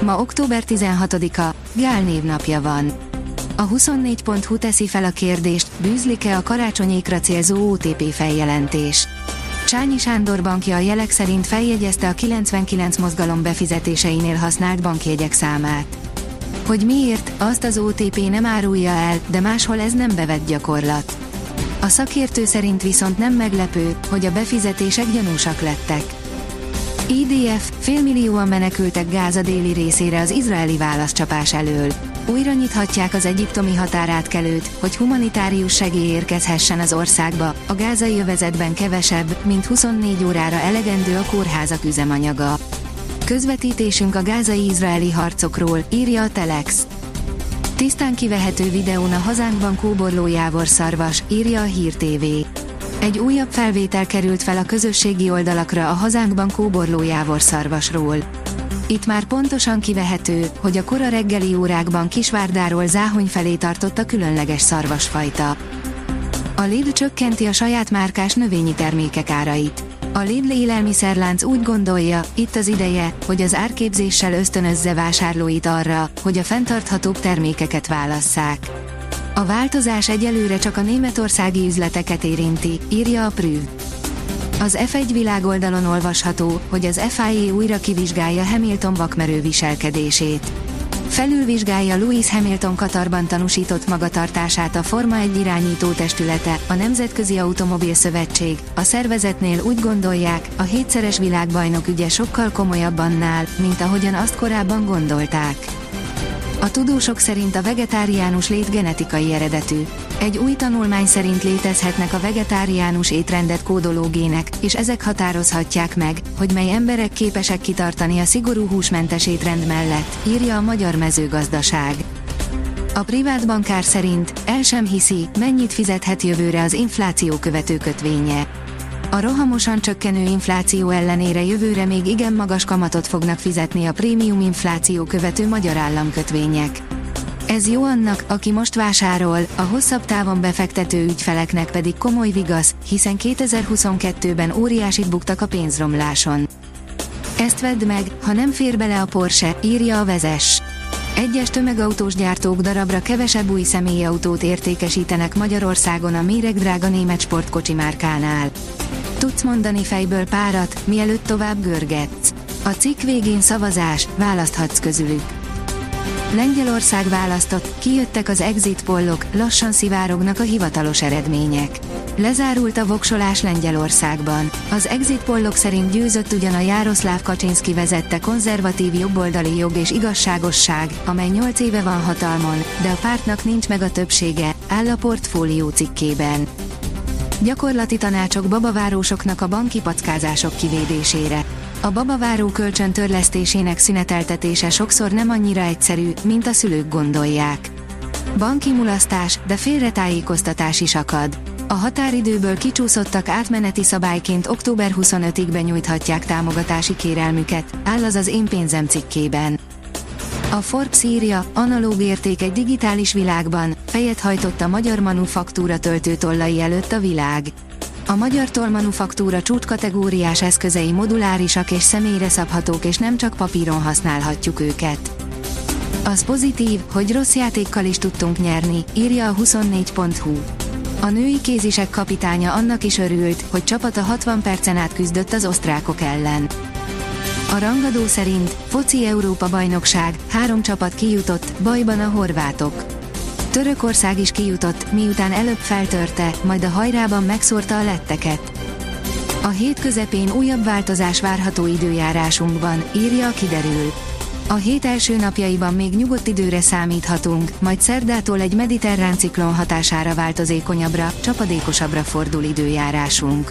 Ma október 16-a, Gál névnapja van. A 24.hu teszi fel a kérdést, bűzlik-e a karácsonyékra célzó OTP feljelentés. Csányi Sándor bankja a jelek szerint feljegyezte a 99 mozgalom befizetéseinél használt bankjegyek számát. Hogy miért, azt az OTP nem árulja el, de máshol ez nem bevett gyakorlat. A szakértő szerint viszont nem meglepő, hogy a befizetések gyanúsak lettek. IDF, félmillióan menekültek Gáza déli részére az izraeli válaszcsapás elől. Újra nyithatják az egyiptomi határátkelőt, hogy humanitárius segély érkezhessen az országba, a gázai övezetben kevesebb, mint 24 órára elegendő a kórházak üzemanyaga. Közvetítésünk a gázai-izraeli harcokról, írja a Telex. Tisztán kivehető videón a hazánkban kóborló Jávor szarvas, írja a Hír TV. Egy újabb felvétel került fel a közösségi oldalakra a hazánkban kóborló Jávor szarvasról. Itt már pontosan kivehető, hogy a kora reggeli órákban Kisvárdáról Záhony felé tartott a különleges szarvasfajta. A Lidl csökkenti a saját márkás növényi termékek árait. A Lidl élelmiszerlánc úgy gondolja, itt az ideje, hogy az árképzéssel ösztönözze vásárlóit arra, hogy a fenntarthatóbb termékeket válasszák. A változás egyelőre csak a németországi üzleteket érinti, írja a Prüv. Az F1 világoldalon olvasható, hogy az FIA újra kivizsgálja Hamilton vakmerő viselkedését. Felülvizsgálja Lewis Hamilton Katarban tanúsított magatartását a Forma 1 irányító testülete, a Nemzetközi Automobil Szövetség. A szervezetnél úgy gondolják, a hétszeres világbajnok ügye sokkal komolyabb annál, mint ahogyan azt korábban gondolták. A tudósok szerint a vegetáriánus lét genetikai eredetű. Egy új tanulmány szerint létezhetnek a vegetáriánus étrendet kódoló gének, és ezek határozhatják meg, hogy mely emberek képesek kitartani a szigorú húsmentes étrend mellett, írja a Magyar Mezőgazdaság. A privát bankár szerint el sem hiszi, mennyit fizethet jövőre az infláció követő kötvénye. A rohamosan csökkenő infláció ellenére jövőre még igen magas kamatot fognak fizetni a prémium infláció követő magyar államkötvények. Ez jó annak, aki most vásárol, a hosszabb távon befektető ügyfeleknek pedig komoly vigasz, hiszen 2022-ben óriásit buktak a pénzromláson. Ezt vedd meg, ha nem fér bele a Porsche, írja a vezes. Egyes tömegautós gyártók darabra kevesebb új személyautót értékesítenek Magyarországon a méregdrága német sportkocsi márkánál. Tudsz mondani fejből párat, mielőtt tovább görgetsz. A cikk végén szavazás, választhatsz közülük. Lengyelország választott, kijöttek az exit pollok, lassan szivárognak a hivatalos eredmények. Lezárult a voksolás Lengyelországban. Az exit pollok szerint győzött ugyan a Jaroszláv Kaczynszki vezette konzervatív jobboldali jog és igazságosság, amely 8 éve van hatalmon, de a pártnak nincs meg a többsége, áll a portfólió cikkében. Gyakorlati tanácsok babavárósoknak a banki packázások kivédésére. A babaváró kölcsön törlesztésének szüneteltetése sokszor nem annyira egyszerű, mint a szülők gondolják. Banki mulasztás, de félretájékoztatás is akad. A határidőből kicsúszottak átmeneti szabályként október 25-ig benyújthatják támogatási kérelmüket, áll az az én pénzem cikkében. A Forbes írja, analóg érték egy digitális világban, fejet hajtott a magyar manufaktúra töltőtollai előtt a világ. A magyar tollmanufaktúra csúcskategóriás eszközei modulárisak és személyre szabhatók és nem csak papíron használhatjuk őket. Az pozitív, hogy rossz játékkal is tudtunk nyerni, írja a 24.hu. A női kézisek kapitánya annak is örült, hogy csapata 60 percen át küzdött az osztrákok ellen. A rangadó szerint foci Európa bajnokság, három csapat kijutott, bajban a horvátok. Törökország is kijutott, miután előbb feltörte, majd a hajrában megszórta a letteket. A hét közepén újabb változás várható időjárásunkban, írja a kiderül. A hét első napjaiban még nyugodt időre számíthatunk, majd szerdától egy mediterrán ciklon hatására változékonyabbra, csapadékosabbra fordul időjárásunk.